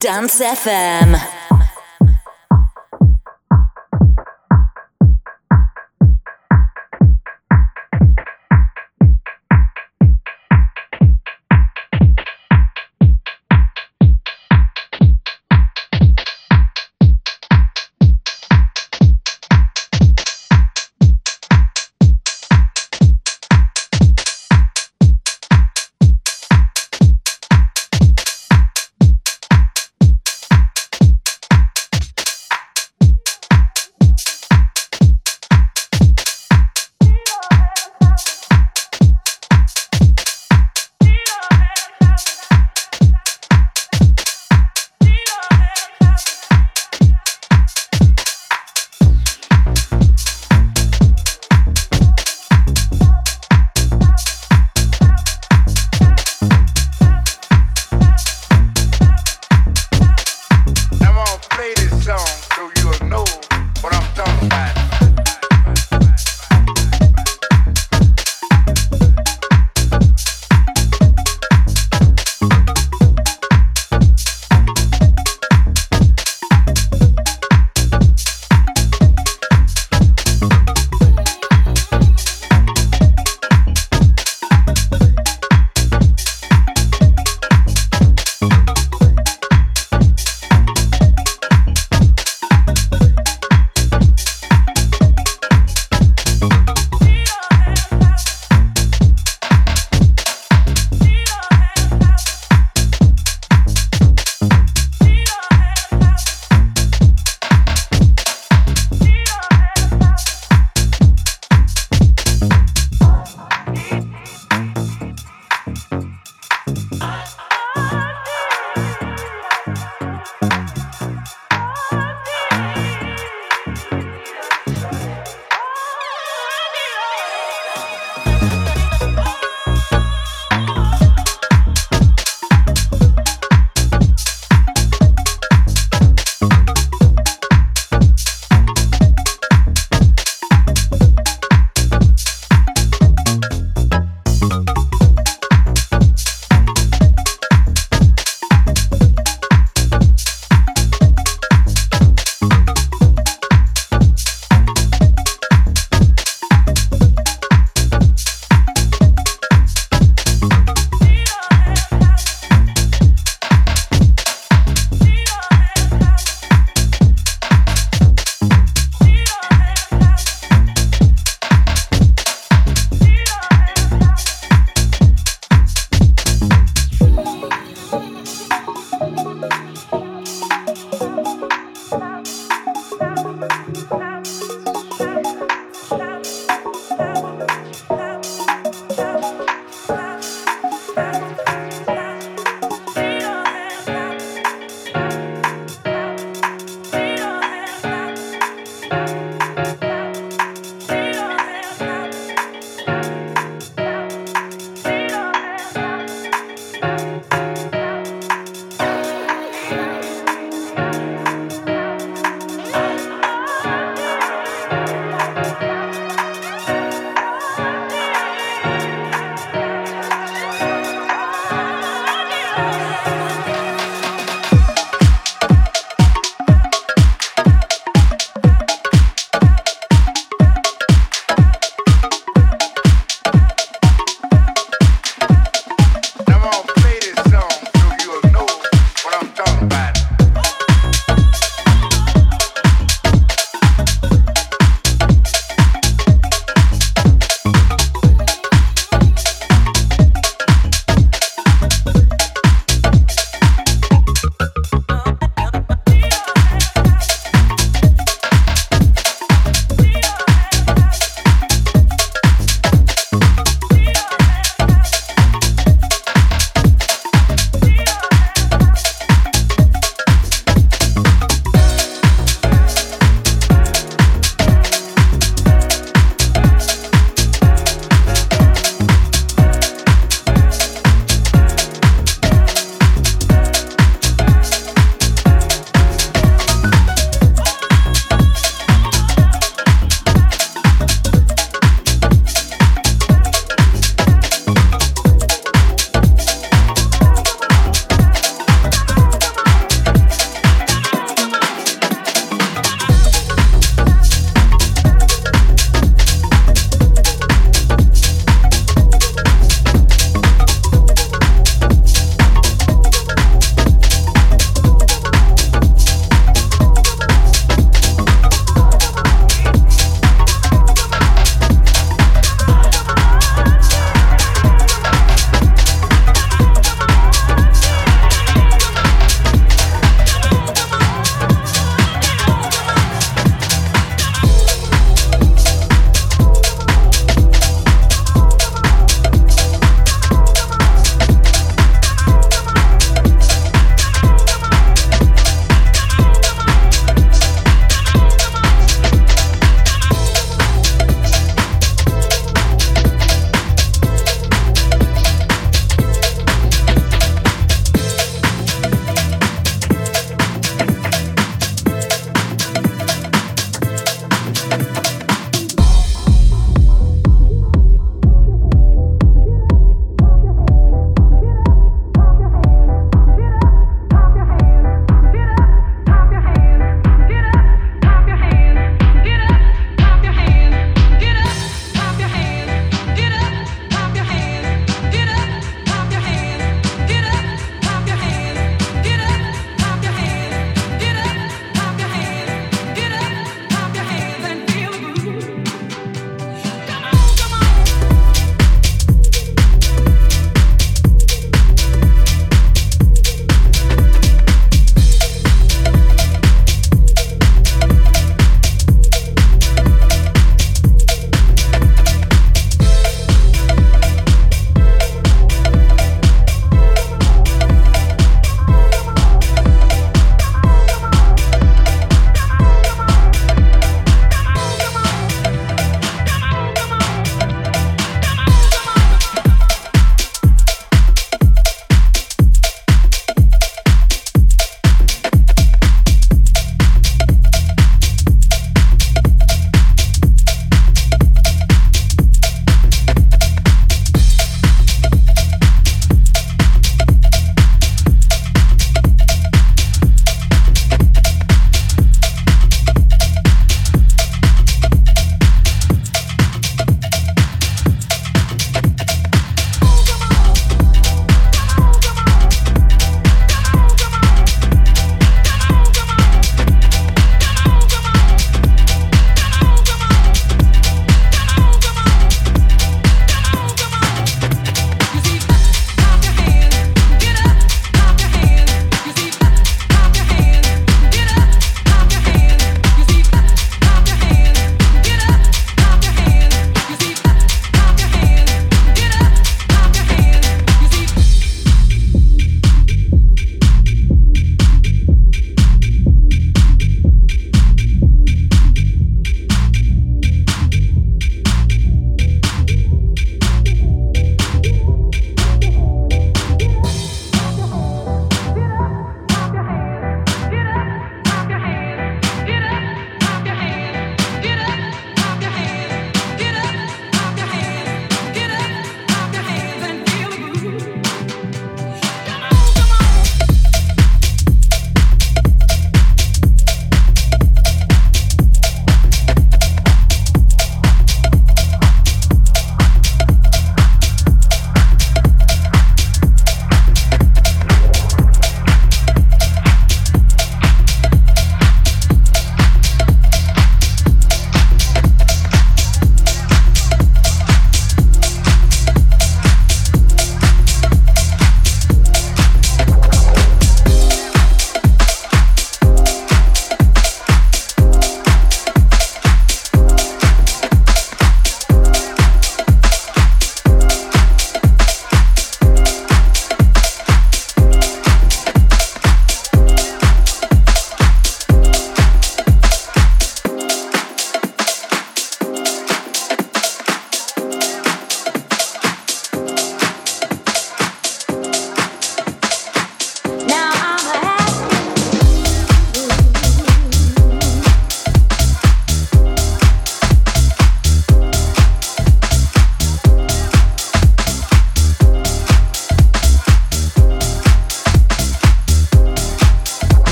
Dance FM.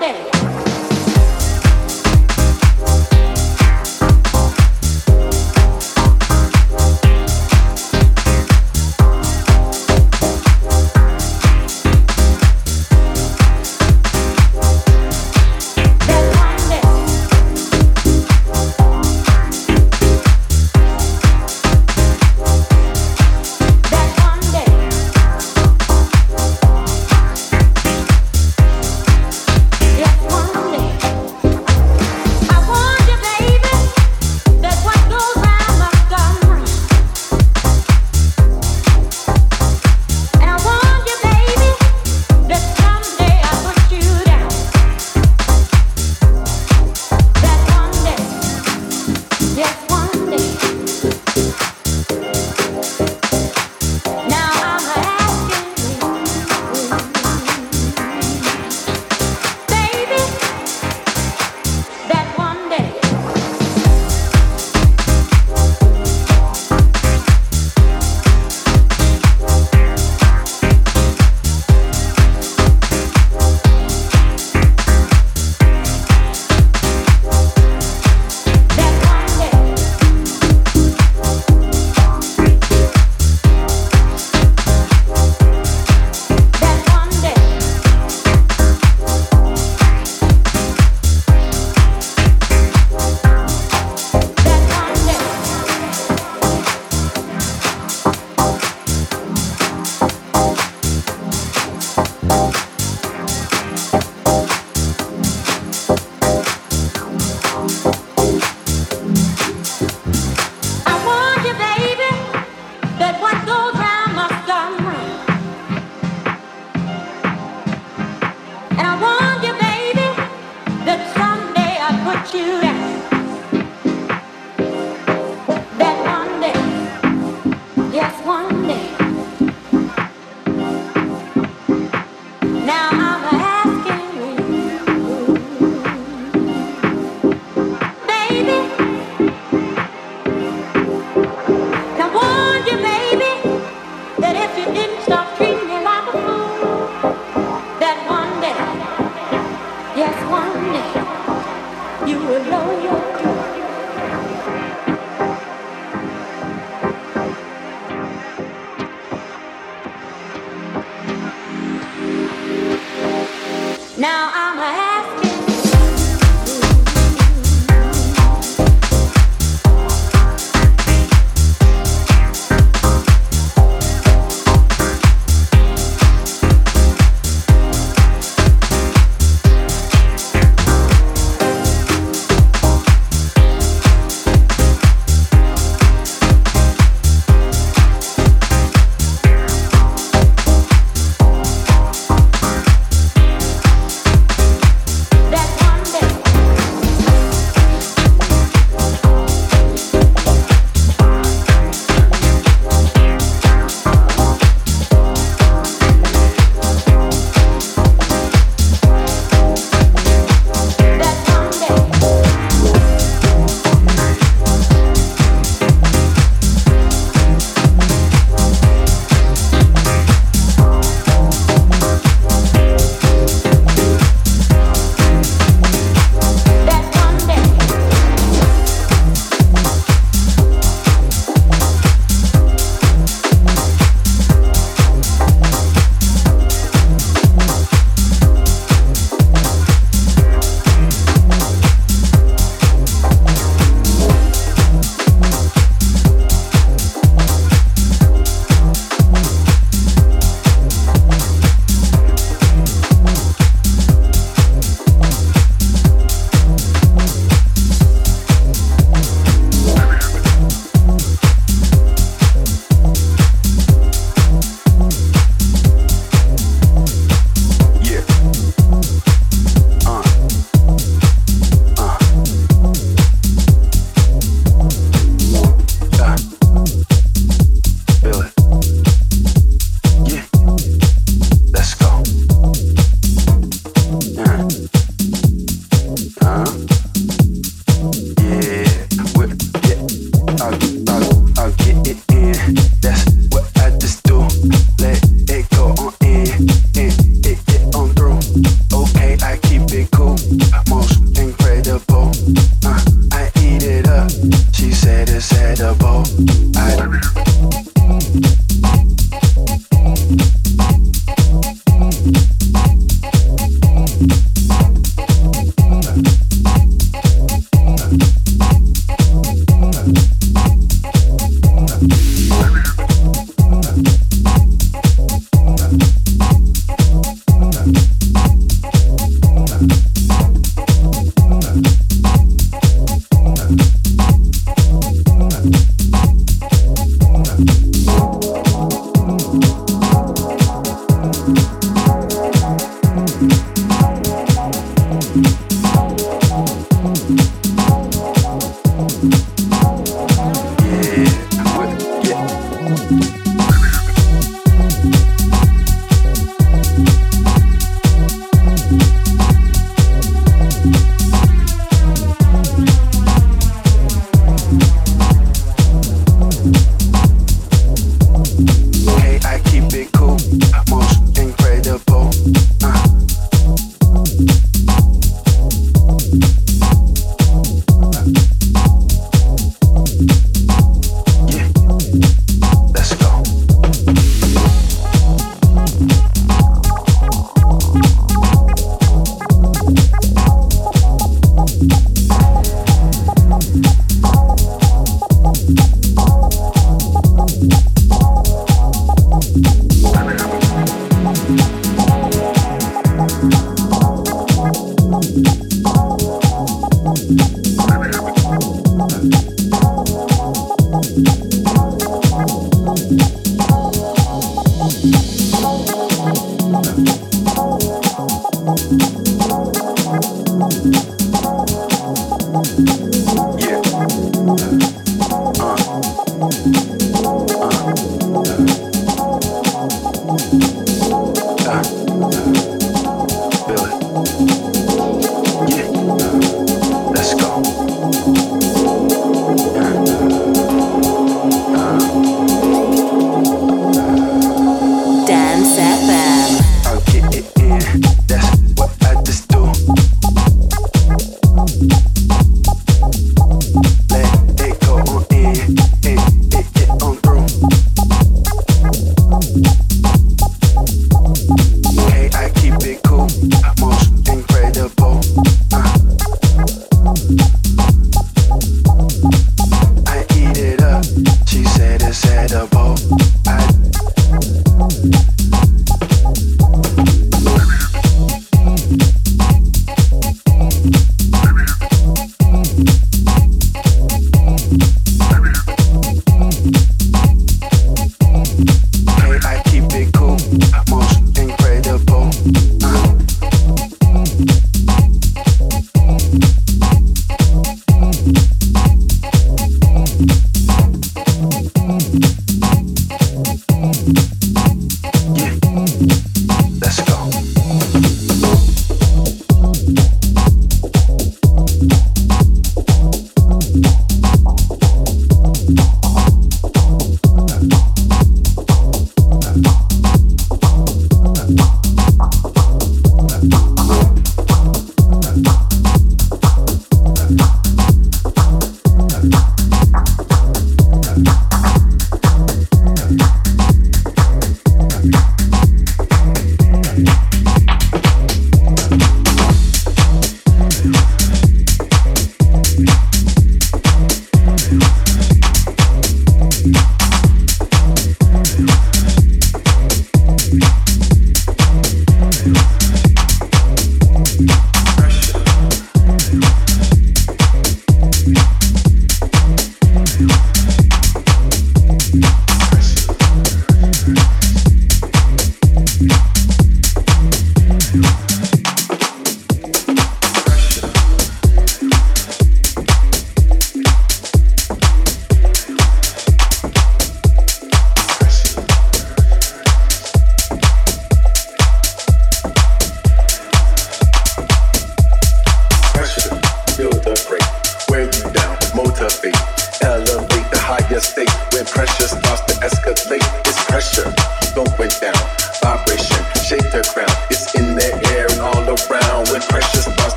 grande.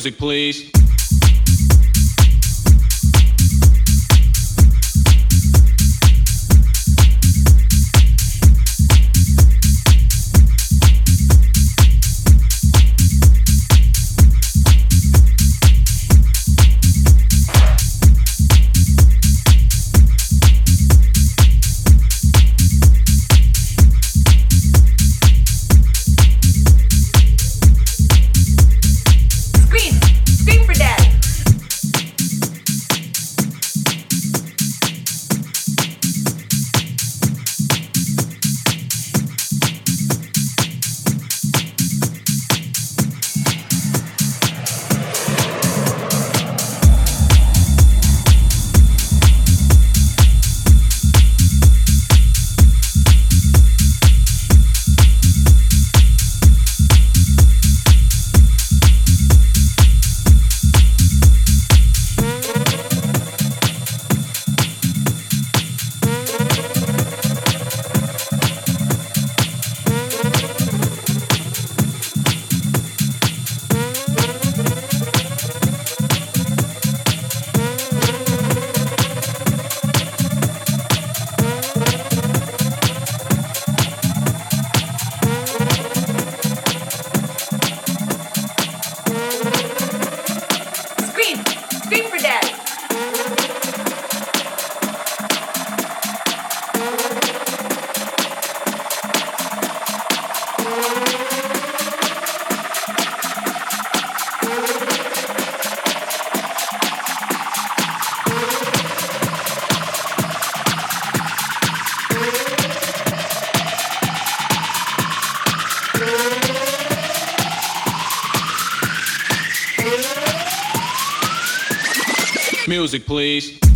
Music, please. Music, please.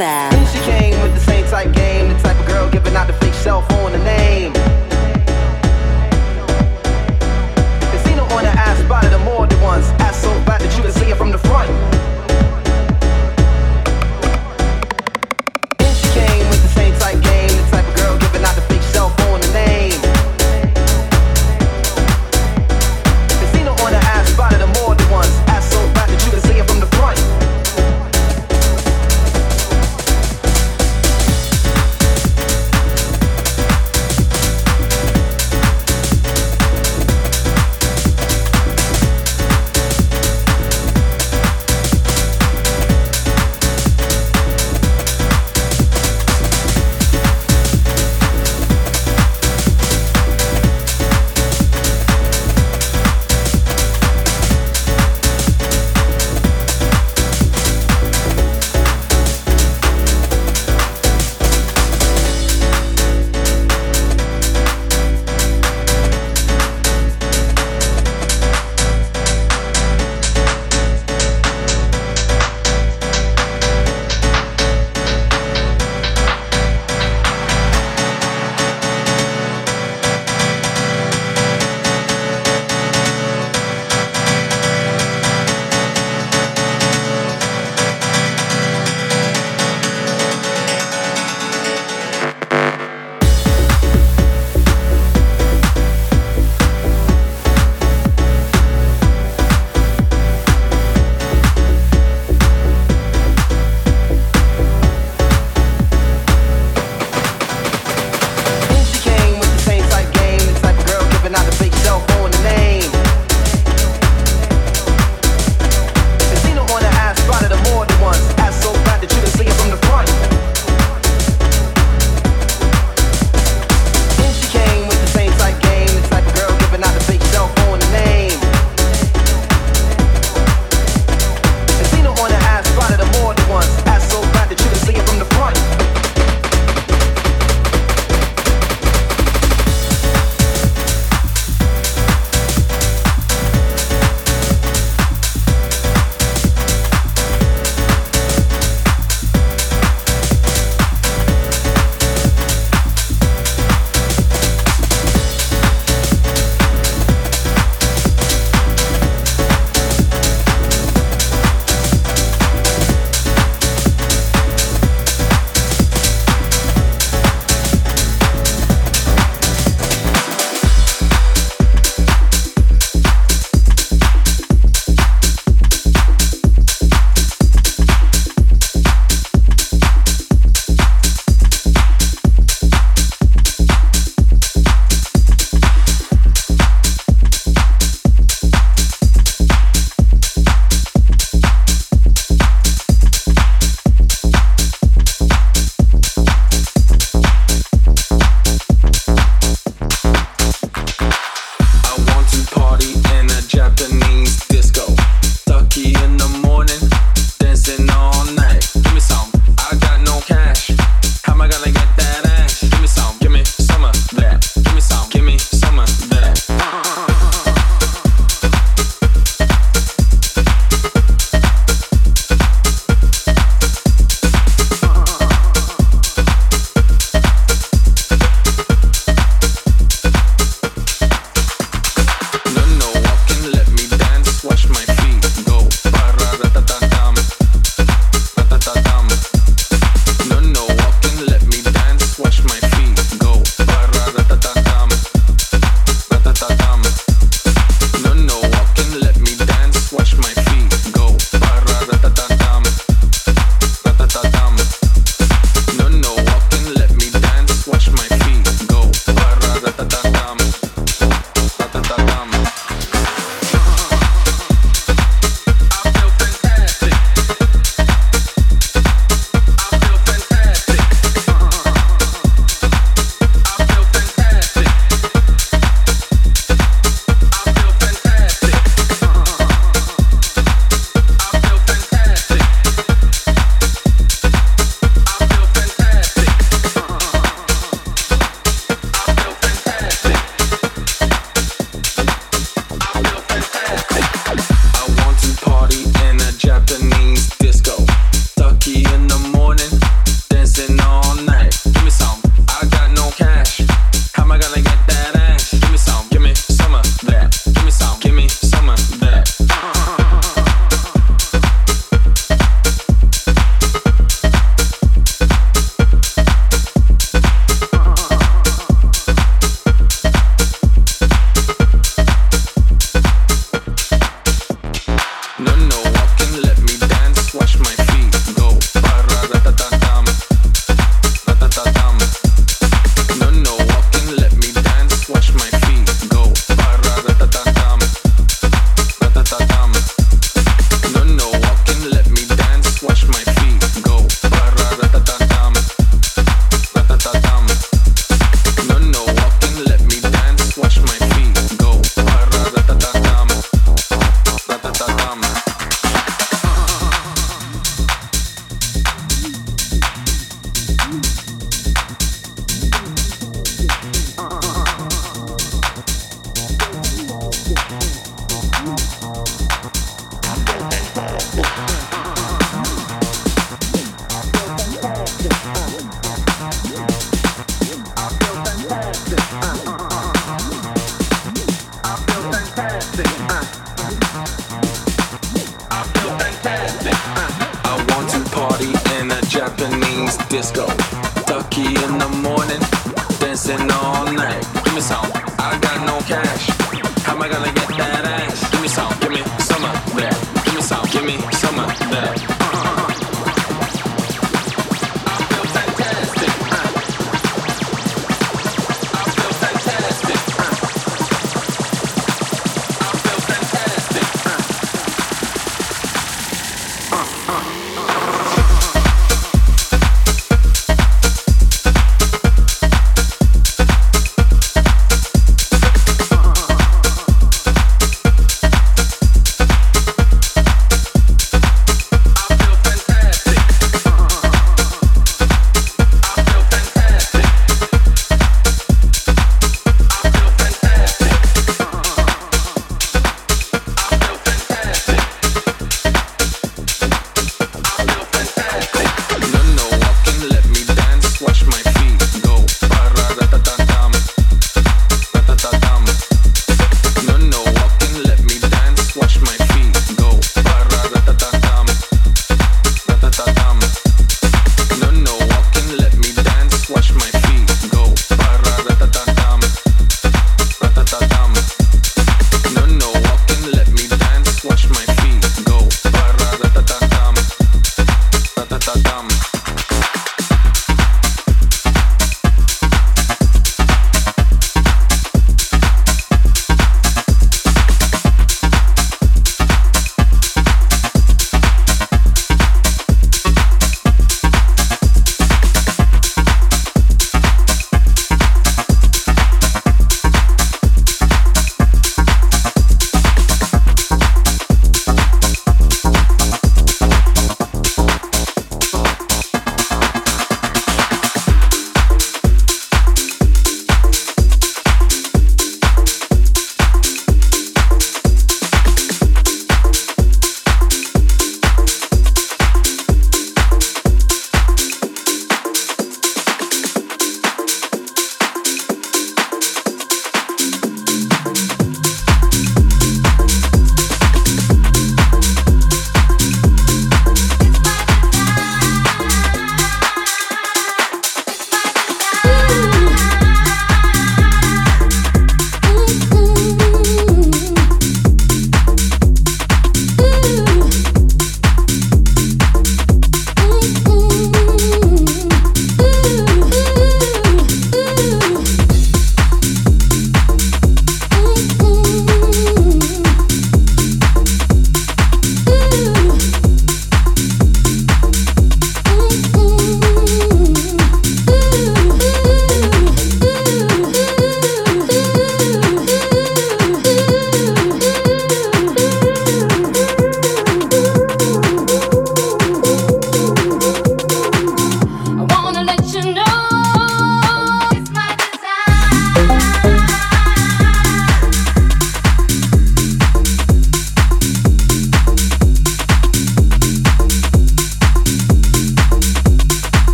FM. Japanese disco. Ducky in the morning, dancing all night. Give me some.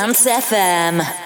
Dance FM.